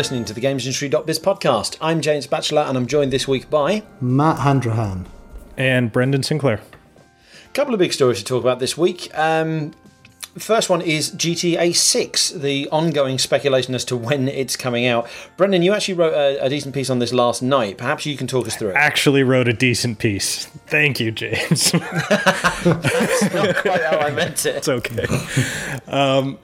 You're listening to the GamesIndustry.biz podcast. I'm James Batchelor, and I'm joined this week by Matt Handrahan and Brendan Sinclair. A couple of big stories to talk about this week. Um, first one is GTA 6, the ongoing speculation as to when it's coming out. Brendan, you actually wrote a, a, decent piece on this last night. Perhaps you can talk us through it. I Actually, wrote a decent piece. Thank you, James. That's not quite how I meant it. It's okay. Um,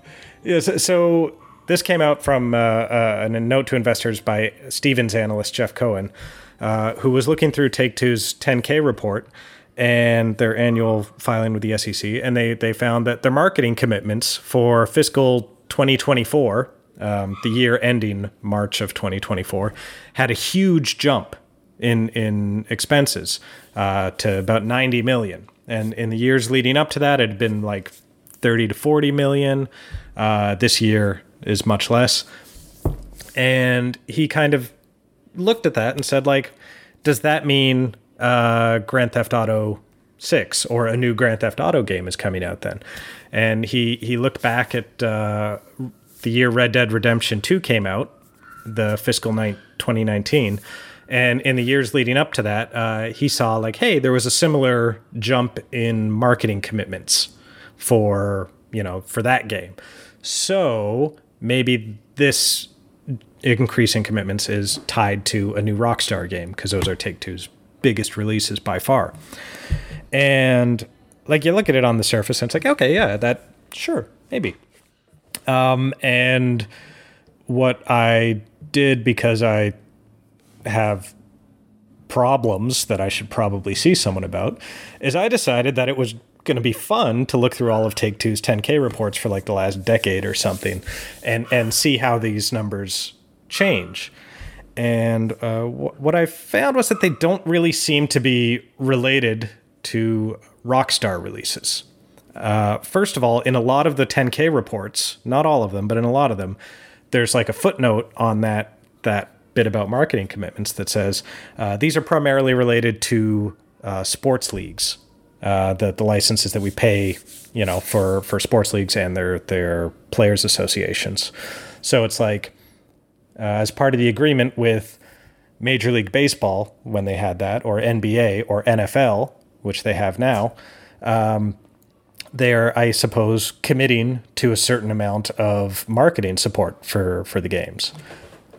yeah, so, so, this came out from uh, uh, a note to investors by Stephens analyst Jeff Cohen, uh, who was looking through Take Two's 10K report and their annual filing with the SEC, and they they found that their marketing commitments for fiscal 2024, um, the year ending March of 2024, had a huge jump in in expenses uh, to about 90 million, and in the years leading up to that, it had been like 30 to 40 million. Uh, this year is much less, and he kind of looked at that and said, like, does that mean uh, Grand Theft Auto Six or a new Grand Theft Auto game is coming out then. And he he looked back at uh, the year Red Dead Redemption Two came out, the fiscal night 2019. And in the years leading up to that, uh, he saw like, hey, there was a similar jump in marketing commitments for you know for that game. So maybe this increase in commitments is tied to a new Rockstar game because those are Take Two's biggest releases by far. And like you look at it on the surface and it's like, okay, yeah, that sure, maybe. Um, and what I did because I have problems that I should probably see someone about is I decided that it was going to be fun to look through all of Take Two's 10K reports for like the last decade or something and and see how these numbers change. And uh, wh- what I found was that they don't really seem to be related to Rockstar releases. Uh, first of all, in a lot of the 10K reports, not all of them, but in a lot of them, there's like a footnote on that that bit about marketing commitments that says uh, these are primarily related to uh, sports leagues, uh, the the licenses that we pay, you know, for for sports leagues and their their players associations. So it's like uh, as part of the agreement with Major League Baseball when they had that, or NBA or NFL, which they have now. Um, they're, I suppose, committing to a certain amount of marketing support for for the games.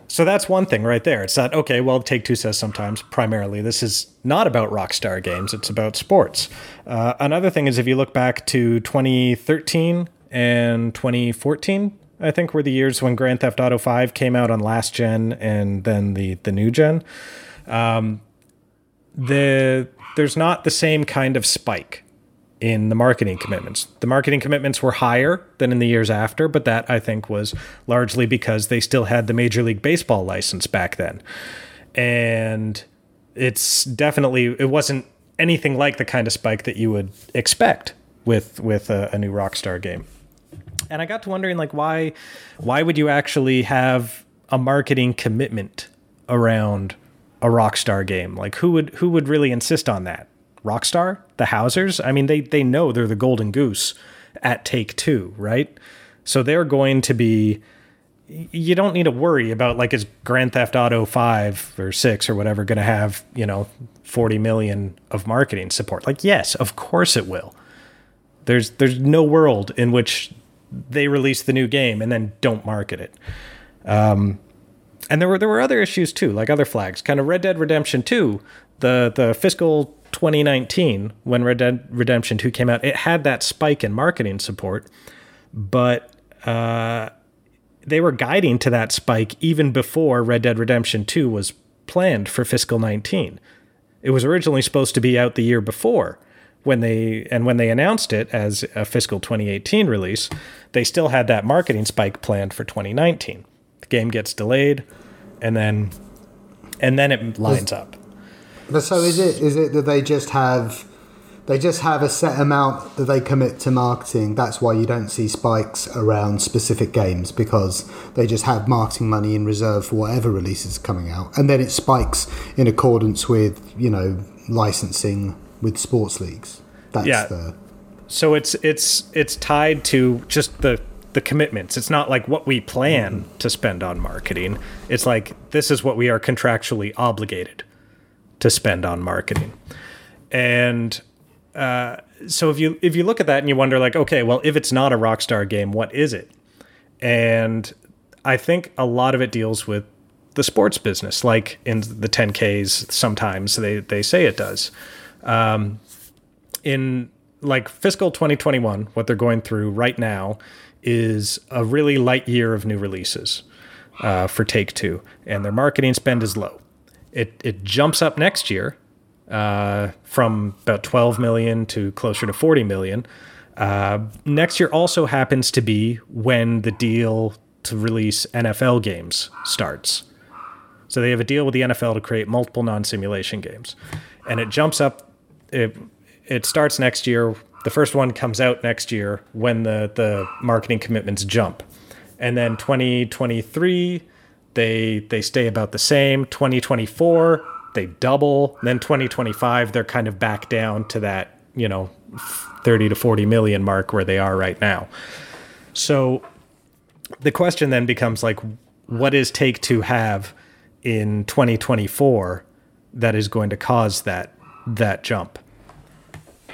So that's one thing right there. It's not okay. Well, Take Two says sometimes primarily this is not about Rockstar games; it's about sports. Uh, another thing is if you look back to 2013 and 2014, I think were the years when Grand Theft Auto 5 came out on last gen and then the the new gen. Um, the there's not the same kind of spike in the marketing commitments. The marketing commitments were higher than in the years after, but that I think was largely because they still had the Major League Baseball license back then. And it's definitely it wasn't anything like the kind of spike that you would expect with with a, a new Rockstar game. And I got to wondering like why why would you actually have a marketing commitment around a Rockstar game. Like who would who would really insist on that? Rockstar, the Housers. I mean, they they know they're the golden goose at Take Two, right? So they're going to be. You don't need to worry about like is Grand Theft Auto five or six or whatever going to have you know forty million of marketing support. Like yes, of course it will. There's there's no world in which they release the new game and then don't market it. Um, and there were there were other issues too, like other flags. Kind of Red Dead Redemption 2, the the fiscal 2019 when Red Dead Redemption 2 came out, it had that spike in marketing support, but uh, they were guiding to that spike even before Red Dead Redemption 2 was planned for fiscal 19. It was originally supposed to be out the year before when they and when they announced it as a fiscal 2018 release, they still had that marketing spike planned for 2019 game gets delayed, and then and then it lines up. But so is it is it that they just have they just have a set amount that they commit to marketing. That's why you don't see spikes around specific games because they just have marketing money in reserve for whatever release is coming out, and then it spikes in accordance with you know licensing with sports leagues. That's yeah. the so it's it's it's tied to just the the commitments. It's not like what we plan to spend on marketing. It's like this is what we are contractually obligated to spend on marketing. And uh, so if you if you look at that and you wonder like, okay, well, if it's not a Rockstar game, what is it? And I think a lot of it deals with the sports business, like in the 10Ks. Sometimes they they say it does. Um, in like fiscal 2021, what they're going through right now is a really light year of new releases uh, for Take Two, and their marketing spend is low. It it jumps up next year uh, from about 12 million to closer to 40 million. Uh, next year also happens to be when the deal to release NFL games starts. So they have a deal with the NFL to create multiple non-simulation games, and it jumps up. It it starts next year. The first one comes out next year when the the marketing commitments jump, and then 2023 they they stay about the same. 2024 they double. Then 2025 they're kind of back down to that you know 30 to 40 million mark where they are right now. So the question then becomes like, what is Take Two have in 2024 that is going to cause that that jump?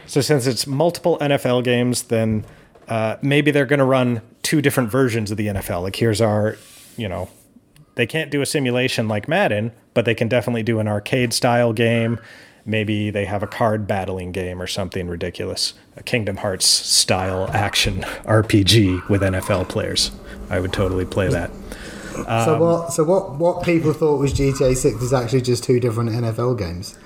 So since it's multiple NFL games, then uh, maybe they're going to run two different versions of the NFL. Like here's our, you know, they can't do a simulation like Madden, but they can definitely do an arcade style game. Maybe they have a card battling game or something ridiculous, a Kingdom Hearts style action RPG with NFL players. I would totally play that. so what? So what? What people thought was GTA Six is actually just two different NFL games.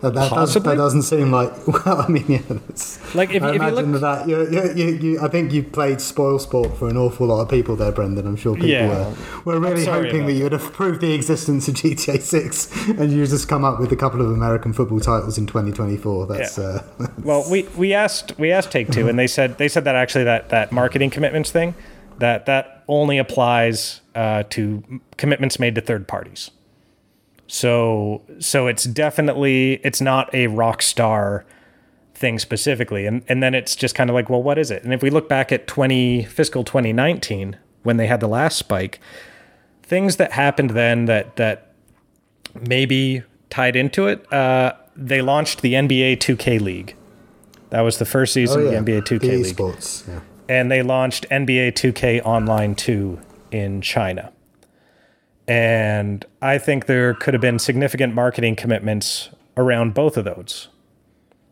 That, that, does, that doesn't seem like. Well, I mean, yeah. That's, Like, if- I if you imagine look- that you, you, you, you, I think you played spoil sport for an awful lot of people there, Brendan. I'm sure people Yeah. were, were really hoping that you would have proved the existence of GTA Six, and you just come up with a couple of American football titles in 2024. That's Yeah. uh, Well, we, we asked we asked Take Two, and they said they said that actually that that marketing commitments thing that that only applies uh, to commitments made to third parties. So so it's definitely it's not a Rockstar thing specifically, and and then it's just kind of like, well, what is it? And if we look back at twenty fiscal twenty nineteen when they had the last spike, things that happened then that that maybe tied into it. Uh, they launched the NBA 2K League. That was the first season of the NBA 2K the League. esports. Yeah. And they launched NBA 2K Online 2 in China. And I think there could have been significant marketing commitments around both of those.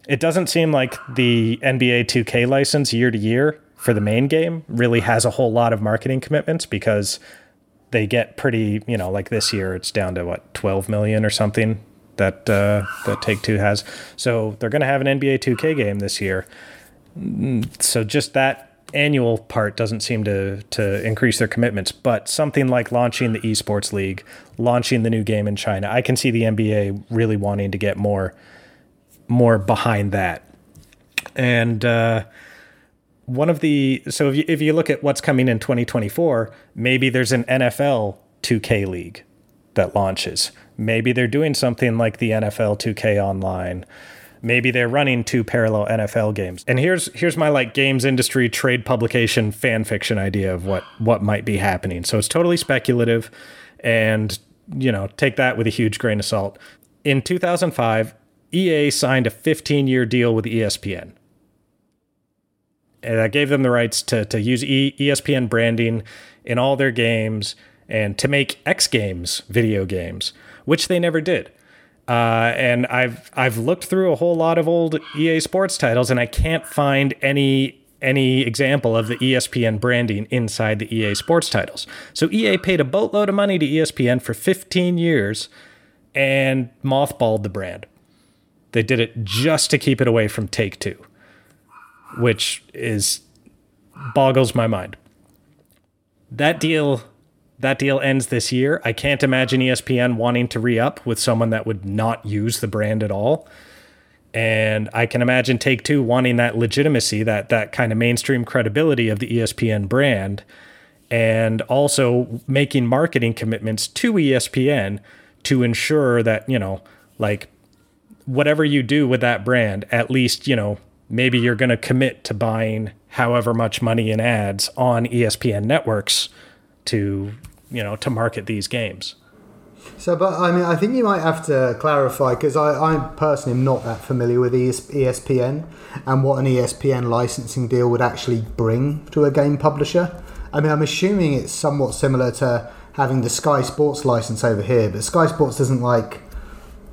It doesn't seem like the NBA 2K license year to year for the main game really has a whole lot of marketing commitments because they get pretty, you know, like this year it's down to what 12 million or something that uh, that Take Two has. So they're going to have an NBA 2K game this year. So just that annual part doesn't seem to to increase their commitments. But something like launching the esports league, launching the new game in China, I can see the NBA really wanting to get more more behind that. And uh, one of the so if you, if you look at what's coming in 2024, maybe there's an NFL 2K league that launches. Maybe they're doing something like the NFL 2K online. Maybe they're running two parallel NFL games. And here's here's my like games industry trade publication fan fiction idea of what what might be happening. So it's totally speculative and you know, take that with a huge grain of salt. In 2005, EA signed a 15-year deal with ESPN and that gave them the rights to to use ESPN branding in all their games and to make X Games video games, which they never did. Uh, and I've I've looked through a whole lot of old EA Sports titles, and I can't find any any example of the ESPN branding inside the EA Sports titles. So EA paid a boatload of money to ESPN for 15 years and mothballed the brand. They did it just to keep it away from Take Two which is boggles my mind. That deal that deal ends this year. I can't imagine ESPN wanting to re-up with someone that would not use the brand at all. And I can imagine Take Two wanting that legitimacy, that that kind of mainstream credibility of the ESPN brand, and also making marketing commitments to ESPN to ensure that, you know, like whatever you do with that brand, at least, you know, maybe you're going to commit to buying however much money in ads on ESPN networks to you know to market these games. So, but I mean, I think you might have to clarify because I, I personally am not that familiar with ES, ESPN and what an ESPN licensing deal would actually bring to a game publisher. I mean, I'm assuming it's somewhat similar to having the Sky Sports license over here, but Sky Sports doesn't like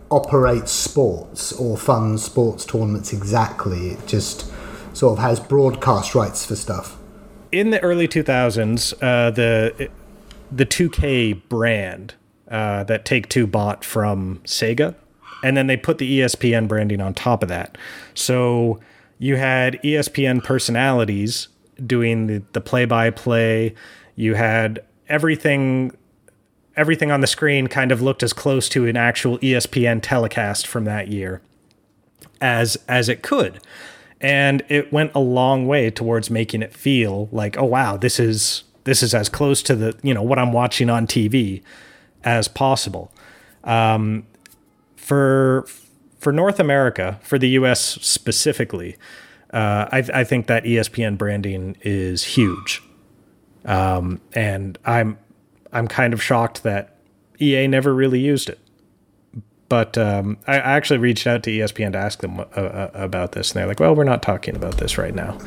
operate sports or fund sports tournaments exactly. It just sort of has broadcast rights for stuff. In the early 2000s, uh, the the 2K brand uh, that Take Two bought from Sega, and then they put the ESPN branding on top of that. So you had ESPN personalities doing the, the play-by-play. You had everything everything on the screen kind of looked as close to an actual ESPN telecast from that year as as it could. And it went a long way towards making it feel like, oh wow, this is this is as close to the, you know, what I'm watching on TV as possible. Um, for for North America, for the U.S. specifically, uh, I, I, think that ESPN branding is huge, um, and I'm I'm kind of shocked that EA never really used it. But um, I, I, actually reached out to ESPN to ask them uh, uh, about this, and they're like, "Well, we're not talking about this right now."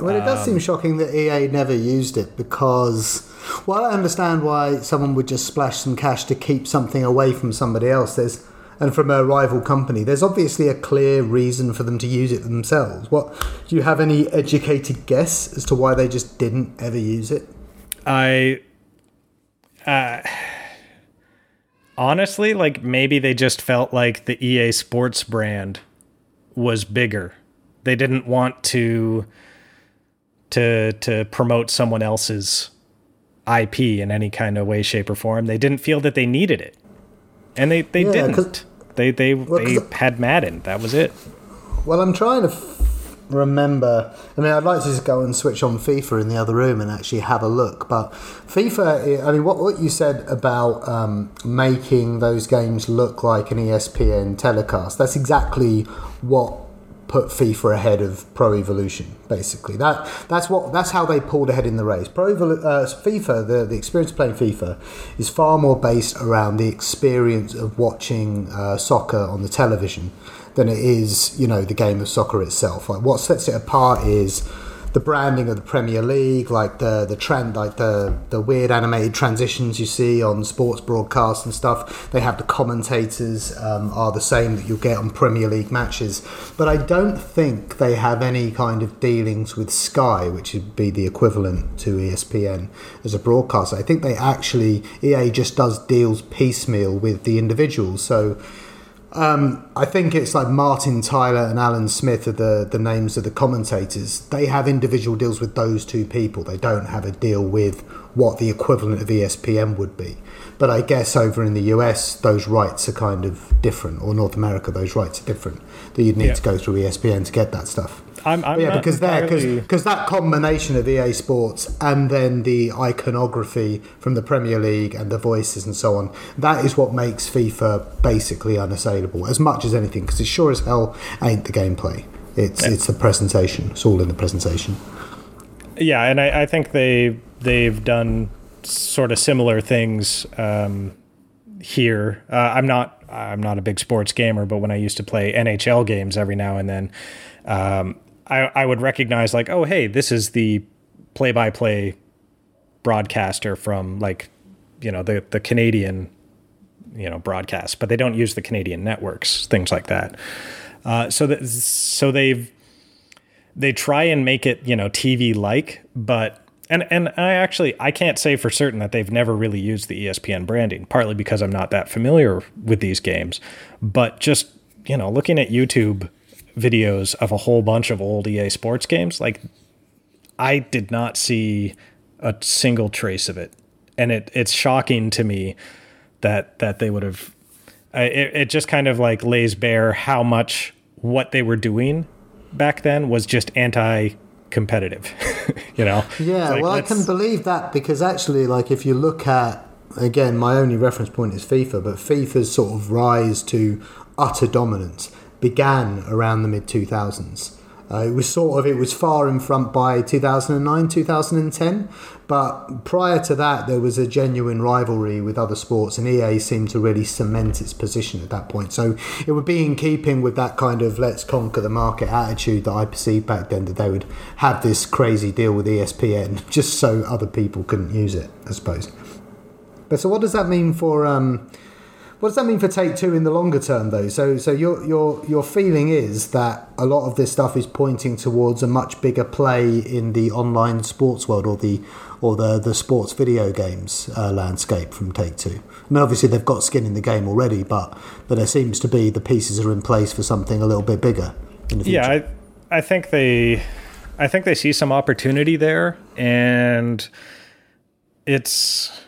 Well, it does um, seem shocking that EA never used it because while I understand why someone would just splash some cash to keep something away from somebody else. There's and from a rival company. There's obviously a clear reason for them to use it themselves. What do you have any educated guess as to why they just didn't ever use it? I uh, honestly like maybe they just felt like the EA Sports brand was bigger. They didn't want to to to promote someone else's IP in any kind of way, shape, or form. They didn't feel that they needed it, and they they yeah, didn't. They they well, they had Madden. That was it. Well, I'm trying to remember. I mean, I'd like to just go and switch on FIFA in the other room and actually have a look. But FIFA, I mean, what what you said about um, making those games look like an ESPN telecast. That's exactly what put FIFA ahead of Pro Evolution. Basically, that that's what that's how they pulled ahead in the race. Pro uh, FIFA, the the experience of playing FIFA, is far more based around the experience of watching uh, soccer on the television than it is, you know, the game of soccer itself. Like what sets it apart is the branding of the Premier League, like the the trend, like the the weird animated transitions you see on sports broadcasts and stuff. They have the commentators um, are the same that you'll get on Premier League matches, but I don't think they have any kind of dealings with Sky, which would be the equivalent to ESPN as a broadcaster. I think they actually EA just does deals piecemeal with the individuals, so um, I think it's like Martin Tyler and Alan Smith are the, the names of the commentators. They have individual deals with those two people. They don't have a deal with what the equivalent of ESPN would be. But I guess over in the US, those rights are kind of different, or North America, those rights are different. That you'd need yeah. to go through ESPN to get that stuff. I'm, I'm yeah, because there, because that combination of EA Sports and then the iconography from the Premier League and the voices and so on, that is what makes FIFA basically unassailable as much as anything. Because it sure as hell ain't the gameplay. It's yeah. it's the presentation. It's all in the presentation. Yeah, and I, I think they they've done sort of similar things um, here. Uh, I'm not I'm not a big sports gamer, but when I used to play NHL games every now and then, um, I, I would recognize like, oh, hey, this is the play-by-play broadcaster from like, you know, the the Canadian, you know, broadcast, but they don't use the Canadian networks, things like that. Uh, so that so they've they try and make it you know TV like, but and and I actually I can't say for certain that they've never really used the ESPN branding, partly because I'm not that familiar with these games, but just you know looking at YouTube videos of a whole bunch of old EA Sports games, like I did not see a single trace of it, and it it's shocking to me that that they would have. It, it just kind of like lays bare how much what they were doing back then was just anti competitive you know yeah like, well i can believe that because actually like if you look at again my only reference point is fifa but fifa's sort of rise to utter dominance began around the mid 2000s. Uh, it was sort of it was far in front by 2009, 2010, but prior to that, there was a genuine rivalry with other sports, and EA seemed to really cement its position at that point. So it would be in keeping with that kind of let's conquer the market attitude that I perceived back then that they would have this crazy deal with ESPN just so other people couldn't use it, I suppose. But so, what does that mean for? Um, what does that mean for Take Two in the longer term, though? So, so your your your feeling is that a lot of this stuff is pointing towards a much bigger play in the online sports world, or the or the the sports video games uh, landscape from Take Two. I mean, obviously they've got skin in the game already, but but there seems to be the pieces are in place for something a little bit bigger in the future. Yeah, I, I think they, I think they see some opportunity there, and it's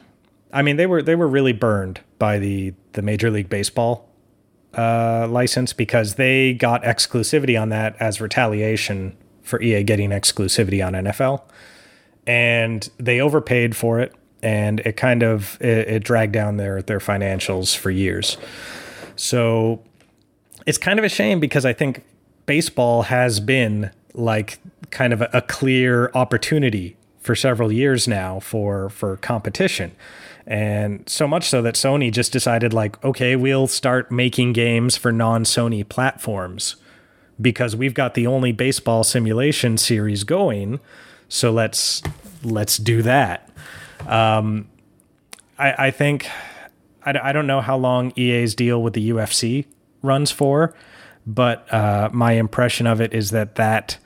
I mean, they were they were really burned by the the Major League Baseball uh, license because they got exclusivity on that as retaliation for EA getting exclusivity on NFL, and they overpaid for it, and it kind of it, it dragged down their their financials for years. So it's kind of a shame because I think baseball has been like kind of a, a clear opportunity for several years now for for competition and so much so that Sony just decided, like, okay, we'll start making games for non Sony platforms because we've got the only baseball simulation series going. So let's let's do that. Um, I, I think I, I don't know how long EA's deal with the UFC runs for, but uh, my impression of it is that that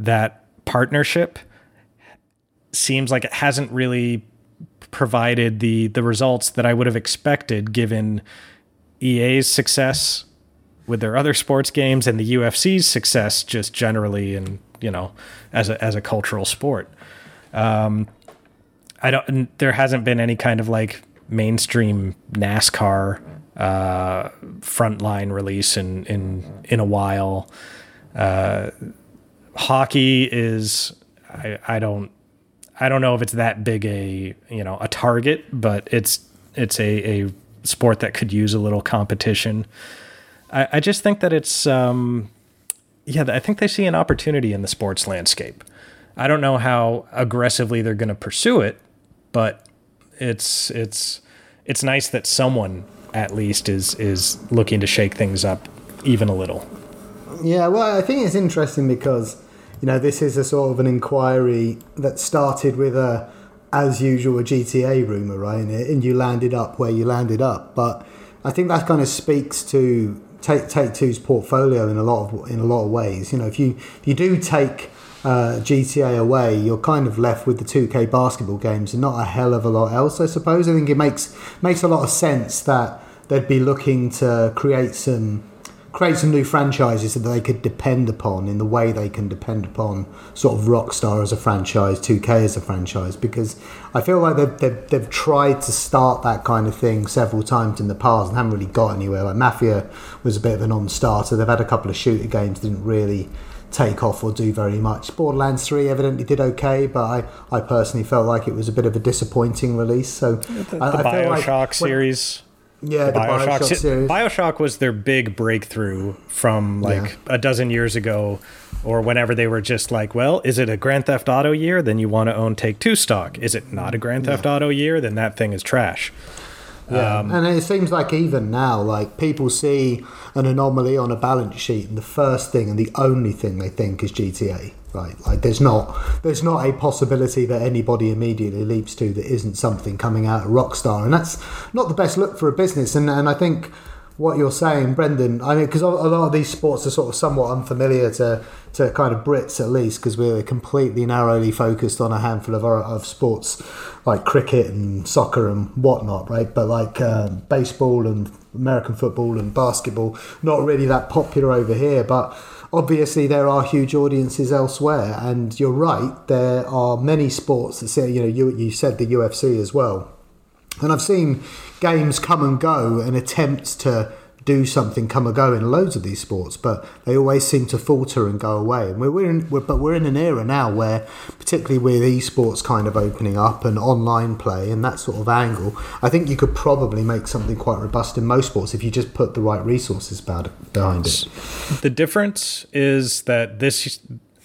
that partnership seems like it hasn't really provided the the results that I would have expected given EA's success with their other sports games and the UFC's success just generally and you know as a as a cultural sport. Um, I don't. There hasn't been any kind of like mainstream NASCAR uh, frontline release in in in a while. Uh, hockey is I, I don't I don't know if it's that big a you know a target, but it's it's a, a sport that could use a little competition. I, I just think that it's um, yeah, I think they see an opportunity in the sports landscape. I don't know how aggressively they're going to pursue it, but it's it's it's nice that someone at least is is looking to shake things up even a little. Yeah, well, I think it's interesting because you know, this is a sort of an inquiry that started with a, as usual, a GTA rumor, right? And you landed up where you landed up. But I think that kind of speaks to Take Take Two's portfolio in a lot of in a lot of ways. You know, if you if you do take uh, GTA away, you're kind of left with the 2K basketball games and not a hell of a lot else. I suppose. I think it makes makes a lot of sense that they'd be looking to create some create some new franchises that they could depend upon in the way they can depend upon sort of Rockstar as a franchise, 2K as a franchise, because I feel like they've, they've, they've tried to start that kind of thing several times in the past and haven't really got anywhere. Like Mafia was a bit of a non-starter. They've had a couple of shooter games didn't really take off or do very much. Borderlands 3 evidently did okay, but I, I personally felt like it was a bit of a disappointing release. So the, I, the I Bioshock like series. Yeah, the, the Bioshock, Bioshock, series. Bioshock was their big breakthrough from like yeah. a dozen years ago, or whenever they were just like, well, is it a Grand Theft Auto year? Then you want to own Take Two stock. Is it not a Grand Theft yeah. Auto year? Then that thing is trash. Yeah, um, and it seems like even now, like people see an anomaly on a balance sheet, and the first thing and the only thing they think is GTA. Right, like there's not there's not a possibility that anybody immediately leaps to that isn't something coming out of Rockstar, and that's not the best look for a business. And and I think what you're saying, Brendan. I mean, because a lot of these sports are sort of somewhat unfamiliar to to kind of Brits at least, because we're completely narrowly focused on a handful of of sports like cricket and soccer and whatnot, right? But like um, baseball and American football and basketball, not really that popular over here, but. Obviously, there are huge audiences elsewhere, and you're right. There are many sports that say, you know, you, you said the UFC as well, and I've seen games come and go and attempts to do something come and go in loads of these sports, but they always seem to falter and go away. And we're, we're in, we're, but we're in an era now where, particularly with esports kind of opening up and online play and that sort of angle, I think you could probably make something quite robust in most sports if you just put the right resources behind it. The difference is that this,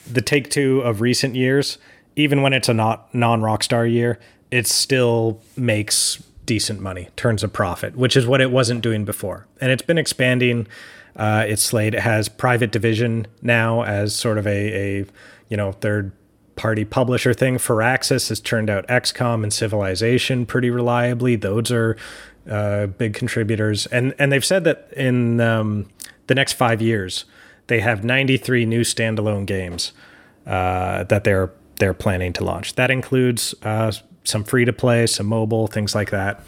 the Take Two of recent years, even when it's a not non Rockstar year, it still makes decent money, turns a profit, which is what it wasn't doing before. And it's been expanding uh, its slate. It has Private Division now as sort of a, a you know third party publisher thing. Firaxis has turned out XCOM and Civilization pretty reliably. Those are uh, big contributors, and and they've said that in um, the next five years they have 93 new standalone games uh, that they're they're planning to launch. That includes uh, some free to play, some mobile, things like that.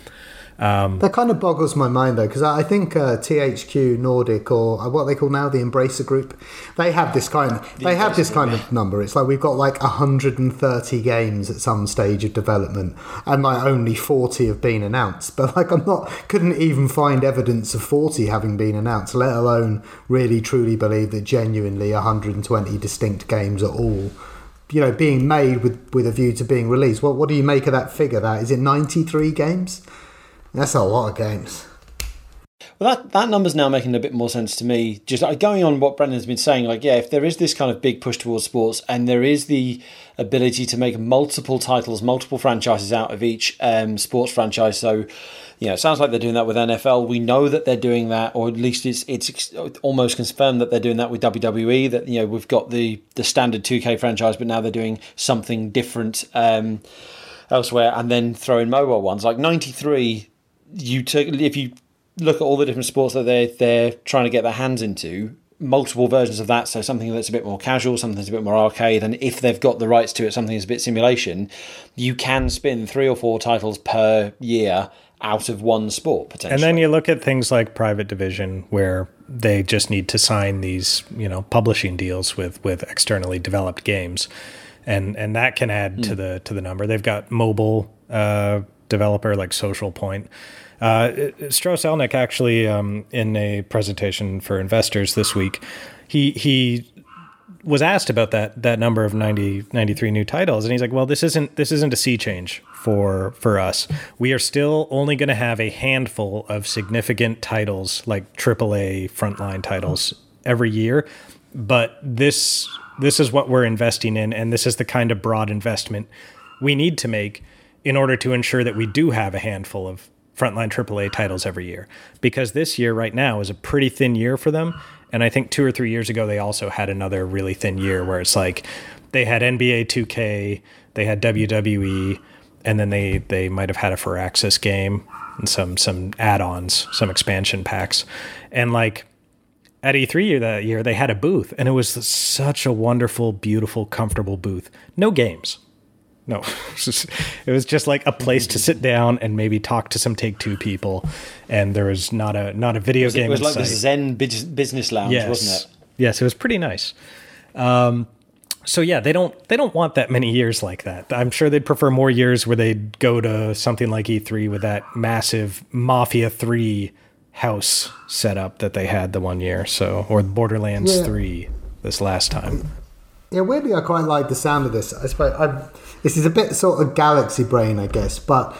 Um, that kind of boggles my mind though, because I think uh, THQ Nordic or uh, what they call now the Embracer Group, they have this kind. Of, the they have this kind of number. It's like we've got like 130 games at some stage of development, and like only 40 have been announced. But like I'm not, couldn't even find evidence of 40 having been announced, let alone really truly believe that genuinely 120 distinct games are all you know being made with with a view to being released. What what do you make of that figure? That is it ninety three games? That's a lot of games. Well, that, that number's now making a bit more sense to me. Just going on what Brendan's been saying, like, yeah, if there is this kind of big push towards sports and there is the ability to make multiple titles, multiple franchises out of each um, sports franchise, so you know, it sounds like they're doing that with NFL. We know that they're doing that, or at least it's it's almost confirmed that they're doing that with WWE. That you know, we've got the the standard 2K franchise, but now they're doing something different um, elsewhere, and then throwing mobile ones like 93. You took if you look at all the different sports that they they're trying to get their hands into multiple versions of that so something that's a bit more casual something that's a bit more arcade and if they've got the rights to it something that's a bit simulation you can spin three or four titles per year out of one sport potentially. And then you look at things like private division where they just need to sign these, you know, publishing deals with with externally developed games. And and that can add mm. to hmm. the to the number. They've got mobile uh, developer like Social Point. Uh, Strauss Zelnick actually um, in a presentation for investors this week, he he was asked about that that number of 90, 93 new titles and he's like well this isn't this isn't a sea change for for us. We are still only going to have a handful of significant titles like AAA frontline titles every year, but this this is what we're investing in and this is the kind of broad investment we need to make in order to ensure that we do have a handful of frontline AAA titles every year because this year right now is a pretty thin year for them and I think 2 or 3 years ago they also had another really thin year where it's like they had NBA 2K, they had WWE, and then they they might have had a Firaxis game and some some add-ons, some expansion packs, and like at E3 that year they had a booth, and it was such a wonderful, beautiful, comfortable booth. No games. No, it was just like a place to sit down and maybe talk to some Take Two people, and there was not a not a video it game. It was like the Zen business lounge, yes. wasn't it? Yes, it was pretty nice. Um, so yeah, they don't they don't want that many years like that. I'm sure they'd prefer more years where they'd go to something like E3 with that massive Mafia 3 house setup that they had the one year. So or Borderlands yeah. 3 this last time. Yeah, weirdly, I quite like the sound of this. I suppose i this is a bit sort of galaxy brain, I guess, but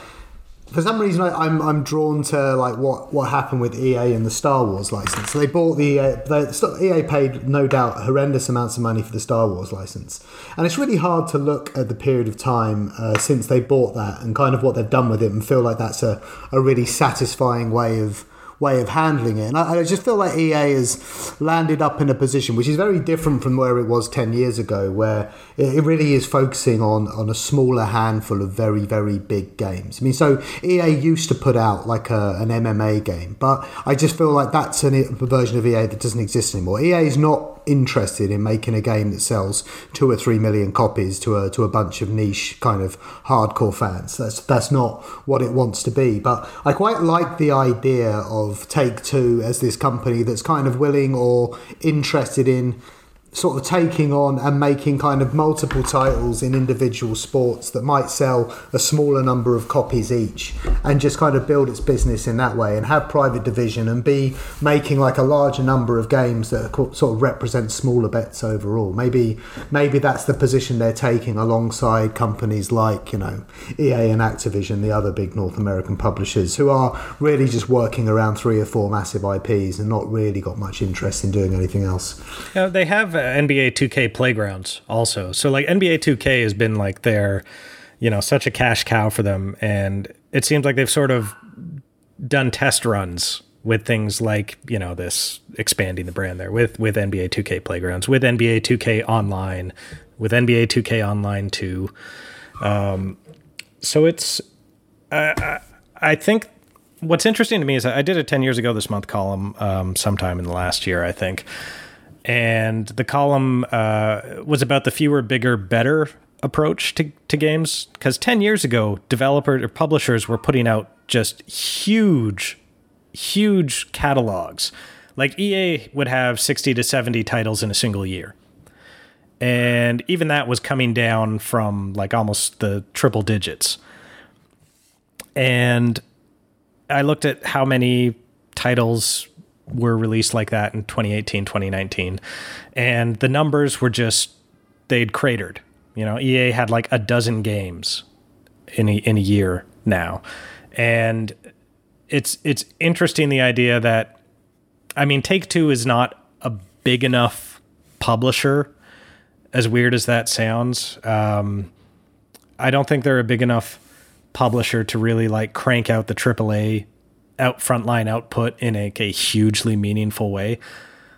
for some reason, I, am I'm, I'm drawn to like what, what happened with EA and the Star Wars license. So they bought the they, EA paid no doubt horrendous amounts of money for the Star Wars license, and it's really hard to look at the period of time uh, since they bought that and kind of what they've done with it and feel like that's a, a really satisfying way of way of handling it. And I, I, just feel like EA has landed up in a position which is very different from where it was 10 years ago, where it, really is focusing on, on a smaller handful of very, very big games. I mean, so EA used to put out like a, an MMA game, but I just feel like that's an, a version of EA that doesn't exist anymore. EA is not interested in making a game that sells two or three million copies to a to a bunch of niche kind of hardcore fans. That's that's not what it wants to be. But I quite like the idea of Take Two as this company that's kind of willing or interested in sort of taking on and making kind of multiple titles in individual sports that might sell a smaller number of copies each and just kind of build its business in that way and have private division and be making like a larger number of games that sort of represent smaller bets overall. Maybe maybe that's the position they're taking alongside companies like you know EA and Activision the other big North American publishers who are really just working around three or four massive IPs and not really got much interest in doing anything else. Yeah, they have NBA 2K playgrounds also. So like NBA 2K has been like their, you know, such a cash cow for them, and it seems like they've sort of done test runs with things like you know this expanding the brand there with with NBA 2K playgrounds, with NBA 2K online, with NBA 2K online too. Um, so it's I, I think what's interesting to me is I did a 10 years ago this month column um, sometime in the last year, I think and the column uh, was about the fewer, bigger, better approach to, to games. Because 10 years ago, developers or publishers were putting out just huge, huge catalogs. Like EA would have 60 to 70 titles in a single year. And even that was coming down from like almost the triple digits. And I looked at how many titles were released like that in 2018, 2019. And the numbers were just, they'd cratered. You know, EA had like a dozen games in a, in a year now. And it's it's interesting the idea that I mean Take Two is not a big enough publisher, as weird as that sounds. Um, I don't think they're a big enough publisher to really like crank out the AAA out frontline output in a, a hugely meaningful way.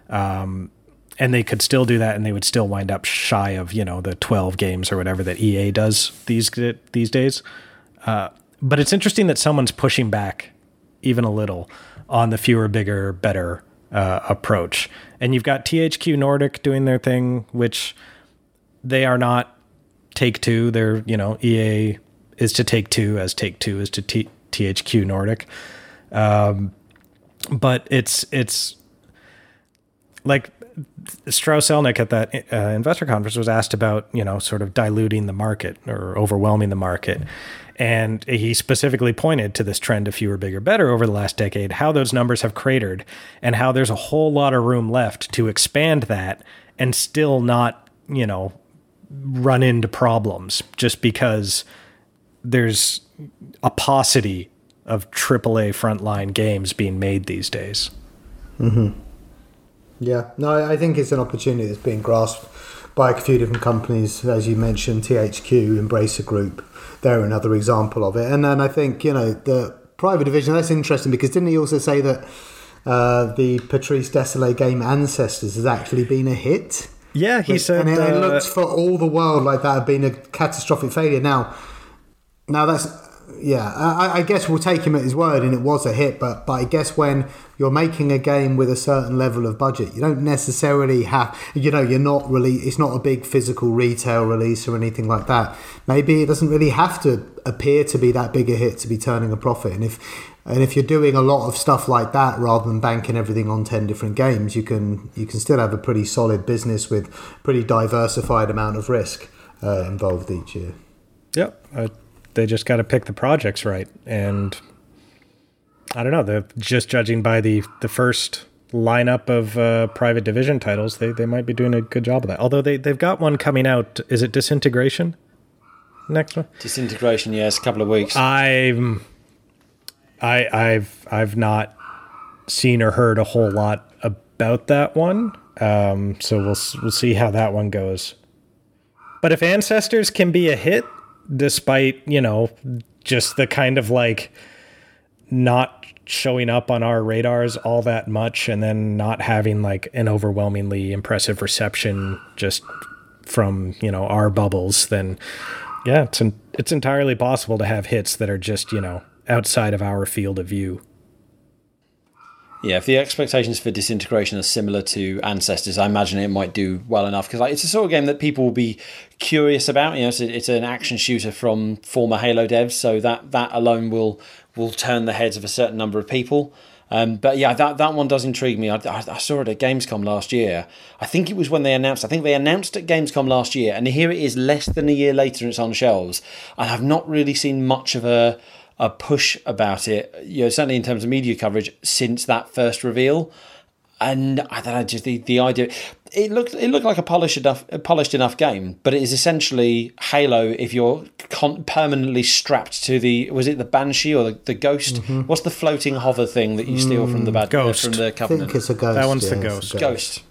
Um, and they could still do that and they would still wind up shy of, you know, the 12 games or whatever that EA does these, these days. Uh, but it's interesting that someone's pushing back even a little on the fewer, bigger, better uh, approach. And you've got THQ Nordic doing their thing, which they are not Take Two. They're, you know, EA is to Take Two as Take Two is to T- THQ Nordic. Um, but it's it's like Strauss Zelnick at that uh, investor conference was asked about you know sort of diluting the market or overwhelming the market. And he specifically pointed to this trend of fewer, bigger, better over the last decade, how those numbers have cratered, and how there's a whole lot of room left to expand that and still not, you know, run into problems just because there's a paucity of AAA frontline games being made these days. Mm-hmm. Yeah, no, I think it's an opportunity that's being grasped by a few different companies, as you mentioned, THQ, Embracer Group. They're another example of it. And then I think you know the private division. That's interesting because didn't he also say that uh, the Patrice Désilets game Ancestors has actually been a hit? Yeah, he said, and it, uh, it looked for all the world like that had been a catastrophic failure. Now, now that's yeah, I, I, guess we'll take him at his word, and it was a hit. But but I guess when you're making a game with a certain level of budget, you don't necessarily have, you know, you're not really. It's not a big physical retail release or anything like that. Maybe it doesn't really have to appear to be that big a hit to be turning a profit. And if and if you're doing a lot of stuff like that rather than banking everything on ten different games, you can you can still have a pretty solid business with pretty diversified amount of risk uh, involved each year. Yep. They just got to pick the projects right. And I don't know. Just judging by the the first lineup of uh, private division titles. They they might be doing a good job of that. Although they they've got one coming out. Is it Disintegration? Next one. Disintegration. Yes, a couple of weeks. I'm. I I've I've not seen or heard a whole lot about that one. Um, so we'll we'll see how that one goes. But if Ancestors can be a hit, despite, you know, just the kind of like not showing up on our radars all that much and then not having like an overwhelmingly impressive reception just from, you know, our bubbles, then yeah, it's an, it's entirely possible to have hits that are just, you know, outside of our field of view. Yeah, if the expectations for disintegration are similar to Ancestors, I imagine it might do well enough because like, it's a sort of game that people will be curious about. You know, it's, it's an action shooter from former Halo devs, so that that alone will will turn the heads of a certain number of people. Um, but yeah, that, that one does intrigue me. I, I, I, saw it at Gamescom last year. I think it was when they announced. I think they announced at Gamescom last year, and here it is, less than a year later, and it's on shelves. And I've not really seen much of a a push about it. You know, certainly in terms of media coverage since that first reveal. And I don't know, just the, the idea. It looked it looked like a polished enough a polished enough game, but it is essentially Halo if you're con- permanently strapped to the was it the Banshee or the, the Ghost? Mm-hmm. What's the floating hover thing that you steal mm, from the bad Ghost uh, from the Covenant? I think it's a Ghost. That one's yeah, the Ghost. Ghost. Ghost.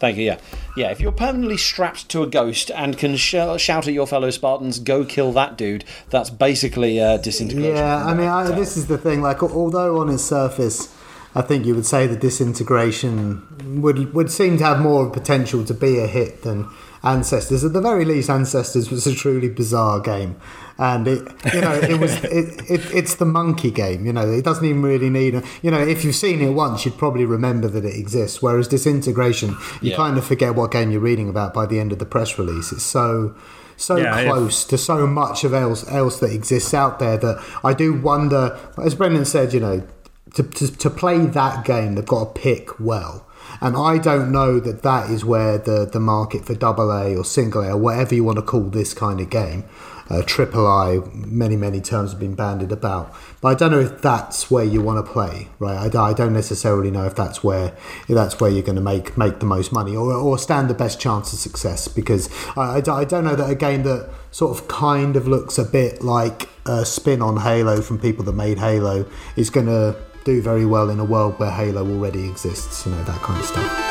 Thank you. Yeah, yeah. If you're permanently strapped to a ghost and can sh- shout at your fellow Spartans, "Go kill that dude," that's basically uh, disintegration. Yeah, I mean, I, this is the thing. Like, although on its surface, I think you would say the disintegration would would seem to have more potential to be a hit than Ancestors. At the very least, Ancestors was a truly bizarre game, and it you know it was it, it, it's the monkey game. You know, it doesn't even really need a, you know if you've seen it once, you'd probably remember that it exists. Whereas Disintegration, you yeah. kind of forget what game you're reading about by the end of the press release. It's so so yeah, close to so much of else else that exists out there that I do wonder. As Brendan said, you know, to, to, to play that game, they've got to pick well. And I don't know that that is where the, the market for double A or single A or whatever you want to call this kind of game, uh, triple I, many, many terms have been bandied about. But I don't know if that's where you want to play, right? I, I don't necessarily know if that's where if that's where you're going to make make the most money or, or stand the best chance of success because I, I, I don't know that a game that sort of kind of looks a bit like a spin on Halo from people that made Halo is going to do very well in a world where Halo already exists, you know, that kind of stuff.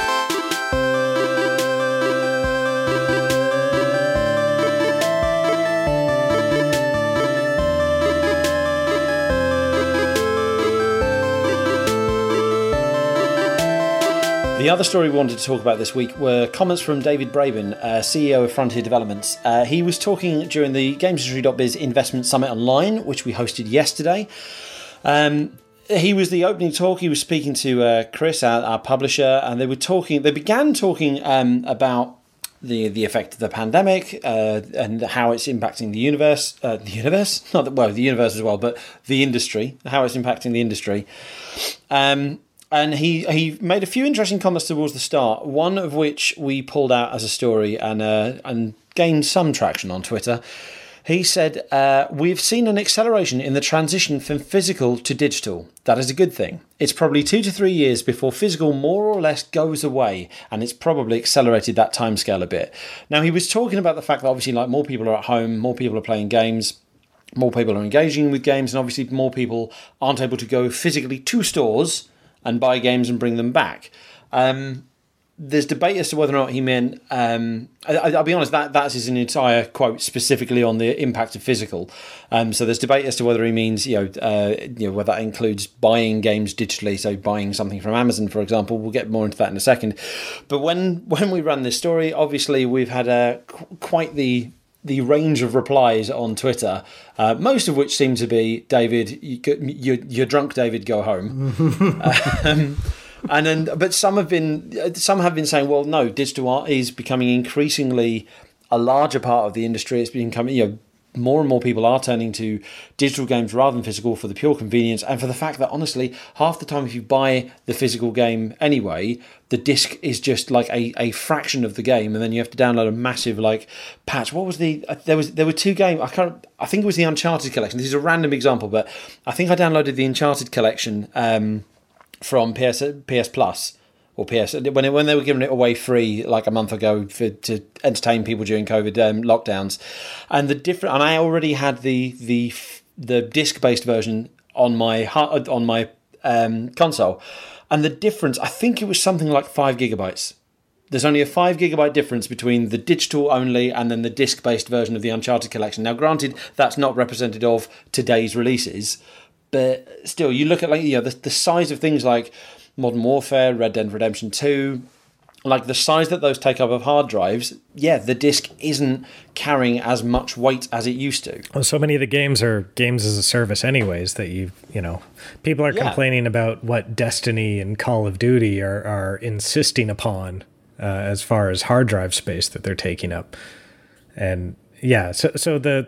The other story we wanted to talk about this week were comments from David Braben, uh, CEO of Frontier Developments. Uh, he was talking during the GamesIndustry.biz Investment Summit Online, which we hosted yesterday. Um, he was the opening talk. He was speaking to uh, Chris, our, our, publisher, and they were talking. They began talking um, about the the effect of the pandemic uh, and how it's impacting the universe. Uh, the universe, not the, well, the universe as well, but the industry, how it's impacting the industry. Um, and he he made a few interesting comments towards the start. One of which we pulled out as a story and uh, and gained some traction on Twitter. He said, uh, We've seen an acceleration in the transition from physical to digital. That is a good thing. It's probably two to three years before physical more or less goes away, and it's probably accelerated that timescale a bit. Now, he was talking about the fact that obviously, like, more people are at home, more people are playing games more people are engaging with games, and obviously more people aren't able to go physically to stores and buy games and bring them back. Um, there's debate as to whether or not he meant. Um, I, will be honest, that that's his entire quote specifically on the impact of physical. Um, so there's debate as to whether he means you know uh, you know whether that includes buying games digitally, so buying something from Amazon, for example. We'll get more into that in a second. But when when we run this story, obviously we've had a quite the the range of replies on Twitter, uh, most of which seem to be David, you, are you're drunk, David, go home. um, and then but some have been some have been saying, well, no, digital art is becoming increasingly a larger part of the industry. It's becoming you know more and more people are turning to digital games rather than physical for the pure convenience and for the fact that honestly half the time if you buy the physical game anyway the disc is just like a, a fraction of the game and then you have to download a massive like patch what was the uh, there was there were two games i can't i think it was the uncharted collection this is a random example but i think i downloaded the uncharted collection um, from PS PS Plus or PS when when they were giving it away free like a month ago for, to entertain people during COVID um, lockdowns, and the different and I already had the the the disc based version on my on my um, console, and the difference I think it was something like five gigabytes. There's only a five gigabyte difference between the digital only and then the disc based version of the Uncharted collection. Now, granted, that's not representative of today's releases, but still, you look at like you know the, the size of things like Modern Warfare, Red Dead Redemption Two, like the size that those take up of hard drives, yeah, the disc isn't carrying as much weight as it used to. Well, so many of the games are games as a service, anyways. That you you know, people are yeah. complaining about what Destiny and Call of Duty are are insisting upon uh, as far as hard drive space that they're taking up, and yeah, so so the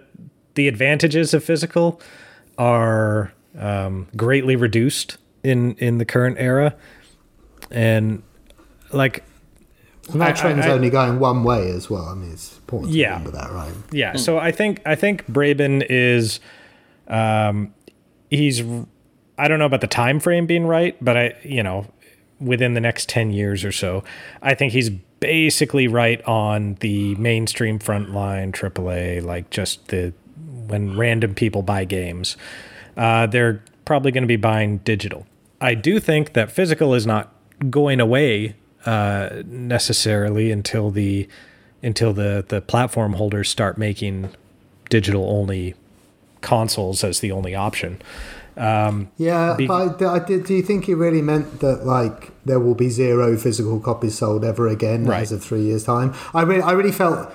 the advantages of physical are um, greatly reduced in in the current era, and like And that I- trend's I- I- only going one way as well. I mean, it's important to Yeah. remember that, right? Yeah. So I think I think Braben is, um, he's I don't know about the time frame being right, but I you know within the next ten years or so, I think he's basically right on the mainstream front line AAA, like just the when random people buy games, uh, they're probably going to be buying digital. I do think that physical is not going away uh, necessarily until the until the the platform holders start making digital only consoles as the only option. Yeah, Be- but I, I did. Do you think it really meant that like there will be zero physical copies sold ever again Right. as of three years' time? I really, I really felt.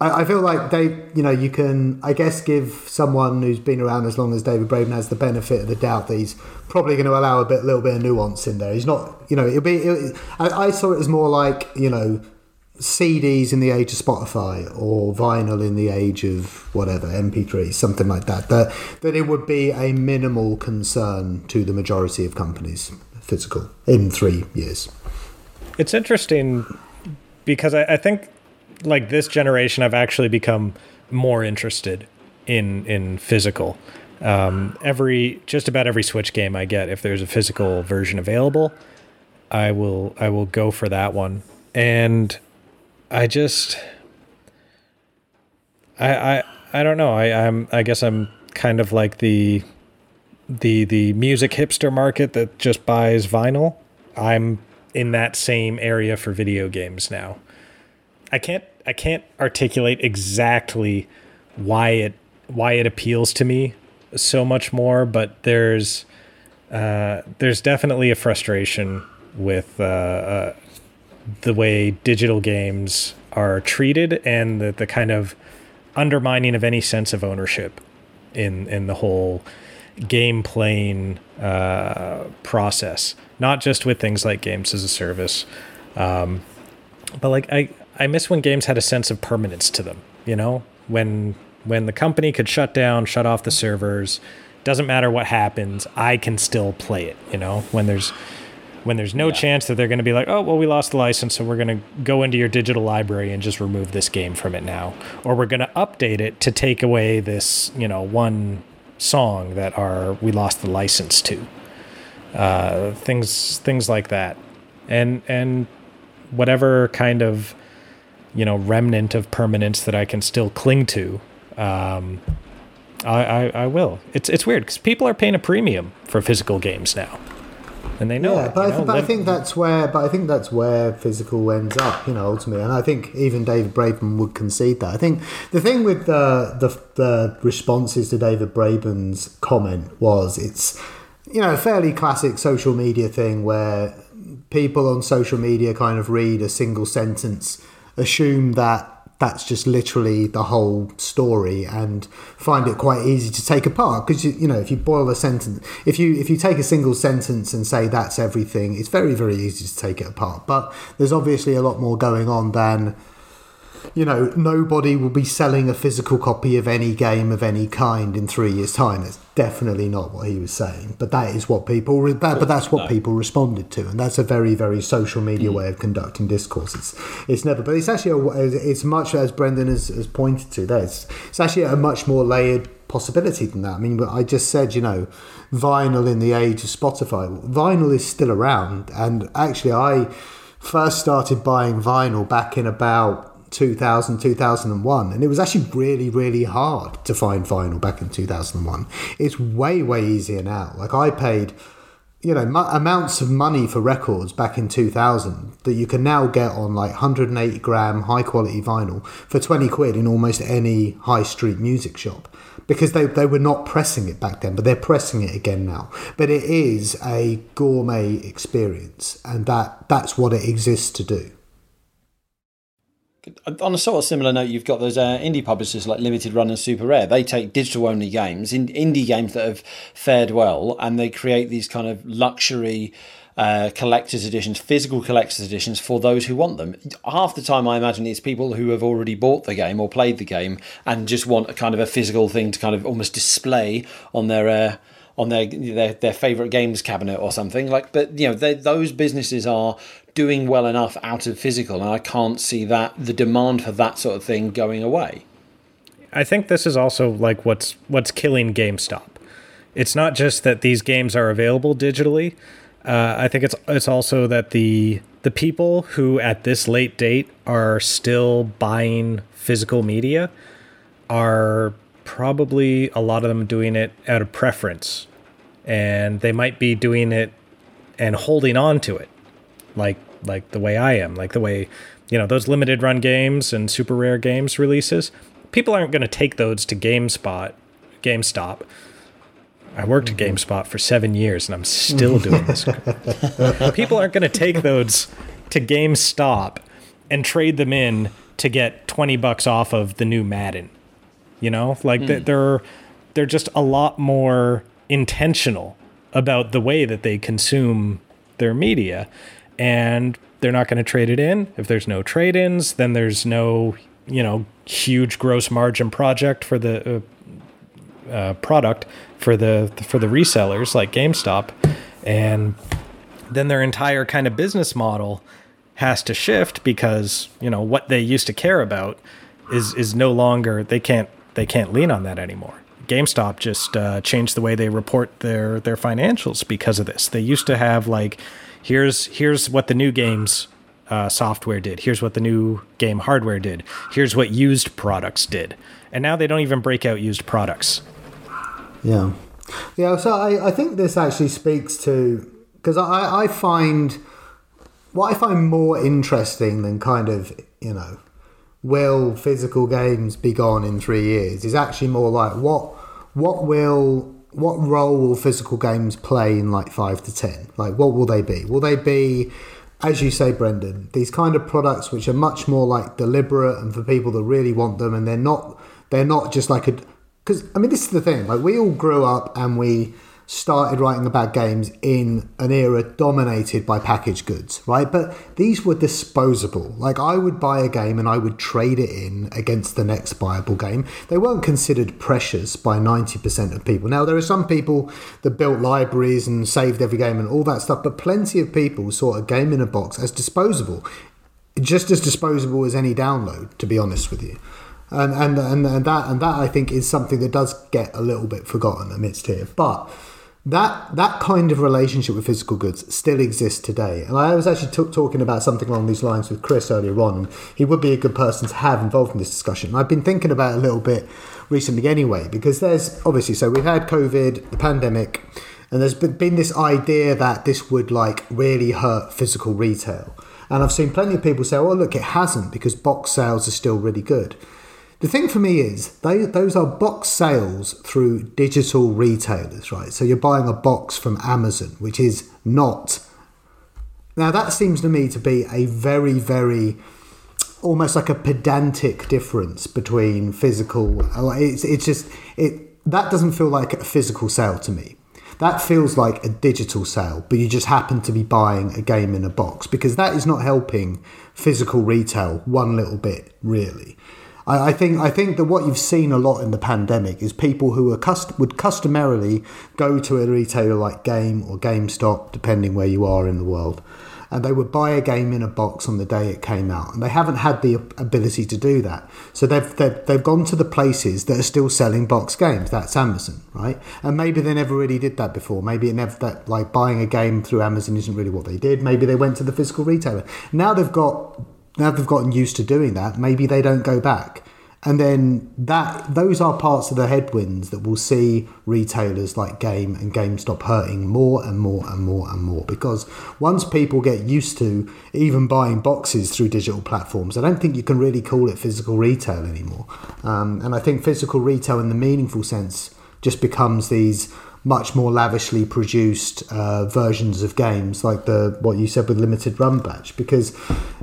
I, I feel like they, you know, you can, I guess, give someone who's been around as long as David Braben has the benefit of the doubt that he's probably going to allow a bit, little bit of nuance in there. He's not, you know, it'll be. It, I, I saw it as more like, you know, CDs in the age of Spotify or vinyl in the age of whatever MP3, something like that. That that it would be a minimal concern to the majority of companies, physical in three years. It's interesting because I, I think like this generation, I've actually become more interested in in physical. Um, every just about every Switch game I get, if there's a physical version available, I will I will go for that one. And I just I I I don't know. I I'm I guess I'm kind of like the the the music hipster market that just buys vinyl. I'm in that same area for video games now. I can't I can't articulate exactly why it why it appeals to me so much more, but there's uh, there's definitely a frustration with uh, uh, the way digital games are treated and the, the kind of undermining of any sense of ownership in in the whole game playing uh, process. Not just with things like games as a service, um, but like I I miss when games had a sense of permanence to them. You know, when when the company could shut down, shut off the servers. Doesn't matter what happens, I can still play it. You know, when there's when there's no chance that they're going to be like, oh, well, we lost the license, so we're going to go into your digital library and just remove this game from it now, or we're going to update it to take away this, you know, one song that are we lost the license to, uh, things things like that, and and whatever kind of you know remnant of permanence that I can still cling to. Um, I, I, I will. It's it's weird because people are paying a premium for physical games now, and they know yeah, it. but, I, know, but I think that's where, but I think that's where physical ends up, you know, ultimately. And I think even David Braben would concede that. I think the thing with the the, the responses to David Braben's comment was it's, you know, a fairly classic social media thing where people on social media kind of read a single sentence, assume that that's just literally the whole story and find it quite easy to take apart. Because you, you know if you boil a sentence if you if you take a single sentence and say that's everything it's very very easy to take it apart. But there's obviously a lot more going on than you know nobody will be selling a physical copy of any game of any kind in three years time. That's definitely not what he was saying. But that is what people re- that, but that's what people responded to and that's a very very social media mm. way of conducting discourse. It's it's never but it's actually a, it's much as brendan has, has pointed to there it's, it's actually a much more layered possibility than that. I mean i just said you know vinyl in the age of spotify vinyl is still around. And actually i first started buying vinyl back in about 2000 2001 and it was actually really really hard to find vinyl back in 2001 it's way way easier now. Like i paid you know mu- amounts of money for records back in 2000 that you can now get on like 180 gram high quality vinyl for 20 quid in almost any high street music shop because they, they were not pressing it back then but they're pressing it again now. But it is a gourmet experience and that that's what it exists to do on a sort of similar note, you've got those uh, indie publishers like Limited Run and Super Rare. They take digital only games, in, indie games that have fared well, and they create these kind of luxury uh, collector's editions, physical collector's editions for those who want them. Half the time, I imagine it's people who have already bought the game or played the game and just want a kind of a physical thing to kind of almost display on their uh, on their their, their favorite games cabinet or something like but you know those businesses are doing well enough out of physical and i can't see that the demand for that sort of thing going away. I think this is also like what's what's killing gamestop. It's not just that these games are available digitally uh, i think it's it's also that the the people who at this late date are still buying physical media are probably a lot of them doing it out of preference. And they might be doing it and holding on to it like like the way I am like the way you know those limited run games and super rare games releases people aren't going to take those to GameSpot GameStop I worked mm-hmm. at GameSpot for 7 years and I'm still doing this people aren't going to take those to GameStop and trade them in to get 20 bucks off of the new Madden you know like mm. they're they're just a lot more intentional about the way that they consume their media and they're not going to trade it in if there's no trade-ins then there's no you know huge gross margin project for the uh, uh, product for the for the resellers like GameStop and then their entire kind of business model has to shift because you know what they used to care about is is no longer they can't they can't lean on that anymore. GameStop just uh, changed the way they report their their financials because of this. They used to have like, here's here's what the new games uh, software did. Here's what the new game hardware did. Here's what used products did. And now they don't even break out used products. Yeah, yeah. So I, I think this actually speaks to because I, I find what I find more interesting than kind of you know will physical games be gone in three years is actually more like what what will what role will physical games play in like five to ten? Like what will they be? Will they be as you say, Brendan, these kind of products which are much more like deliberate and for people that really want them, and they're not they're not just like a because I mean this is the thing. Like we all grew up and we started writing about games in an era dominated by packaged goods, right? But these were disposable. Like I would buy a game and I would trade it in against the next buyable game. They weren't considered precious by 90% of people. Now, there are some people that built libraries and saved every game and all that stuff, but plenty of people saw a game in a box as disposable. Just as disposable as any download, to be honest with you. And, and, and, that and that I think is something that does get a little bit forgotten amidst here. But that that kind of relationship with physical goods still exists today. And I was actually t- talking about something along these lines with Chris earlier on, and he would be a good person to have involved in this discussion. And I've been thinking about it a little bit recently anyway, because there's obviously so we've had COVID, the pandemic, and there's been this idea that this would like really hurt physical retail. And I've seen plenty of people say, "Oh, look, it hasn't because box sales are still really good." The thing for me is they, those are box sales through digital retailers, right? So you're buying a box from Amazon, which is not. Now that seems to me to be a very, very almost like a pedantic difference between physical. It's it's just it that doesn't feel like a physical sale to me. That feels like a digital sale, but you just happen to be buying a game in a box because that is not helping physical retail one little bit, really. I, think I think that what you've seen a lot in the pandemic is people who are cust- would customarily go to a retailer like Game or GameStop, depending where you are in the world, and they would buy a game in a box on the day it came out, and they haven't had the ability to do that. So they've they've, they've gone to the places that are still selling box games. That's Amazon, right? And maybe they never really did that before. Maybe it never that like buying a game through Amazon isn't really what they did. Maybe they went to the physical retailer. Now they've got now they've gotten used to doing that, maybe they don't go back. And then that those are parts of the headwinds that will see retailers like Game and GameStop hurting more and more and more and more because once people get used to even buying boxes through digital platforms, I don't think you can really call it physical retail anymore. Um, and I think physical retail in the meaningful sense just becomes these much more lavishly produced uh, versions of games like the what you said with limited run batch because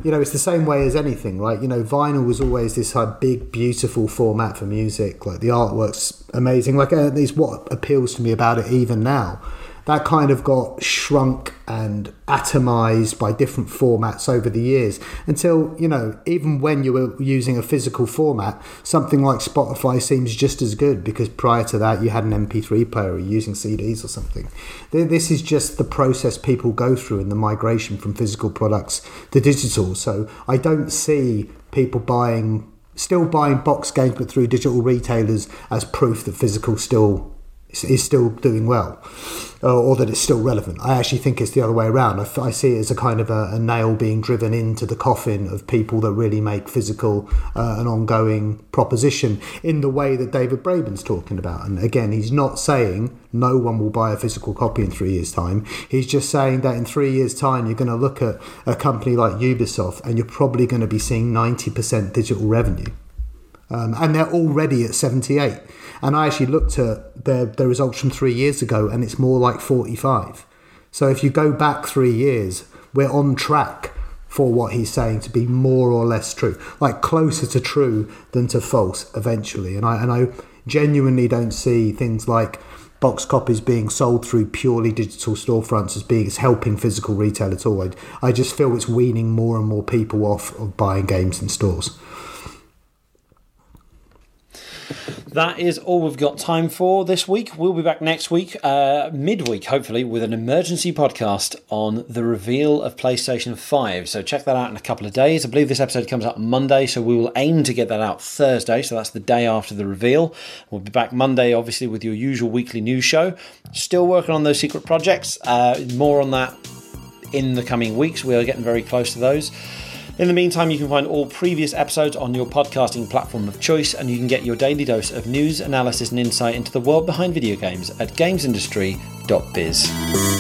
you know it's the same way as anything right? You know vinyl was always this like, big beautiful format for music like the artwork's amazing like at uh, least what appeals to me about it even now that kind of got shrunk and atomized by different formats over the years until, you know, even when you were using a physical format, something like Spotify seems just as good because prior to that you had an MP3 player or using CDs or something. This is just the process people go through in the migration from physical products to digital. So I don't see people buying still buying box games but through digital retailers as proof that physical still is still doing well uh, or that it's still relevant. I actually think it's the other way around. I, I see it as a kind of a, a, nail being driven into the coffin of people that really make physical uh, an ongoing proposition in the way that David Braben's talking about. And again, he's not saying no one will buy a physical copy in three years' time. He's just saying that in three years' time, you're going to look at a company like Ubisoft and you're probably going to be seeing 90% digital revenue. Um, and they're already at 78 and I actually looked at their, their results from three years ago, and it's more like 45. So if you go back three years, we're on track for what he's saying to be more or less true, like closer to true than to false eventually. And I and I genuinely don't see things like box copies being sold through purely digital storefronts as being as helping physical retail at all. I, I just feel it's weaning more and more people off of buying games in stores. That is all we've got time for this week. We'll be back next week, uh, midweek, hopefully, with an emergency podcast on the reveal of PlayStation 5. So check that out in a couple of days. I believe this episode comes out Monday, so we will aim to get that out Thursday. So that's the day after the reveal. We'll be back Monday, obviously, with your usual weekly news show. Still working on those secret projects. Uh, more on that in the coming weeks. We are getting very close to those. In the meantime, you can find all previous episodes on your podcasting platform of choice, and you can get your daily dose of news, analysis, and insight into the world behind video games at gamesindustry.biz.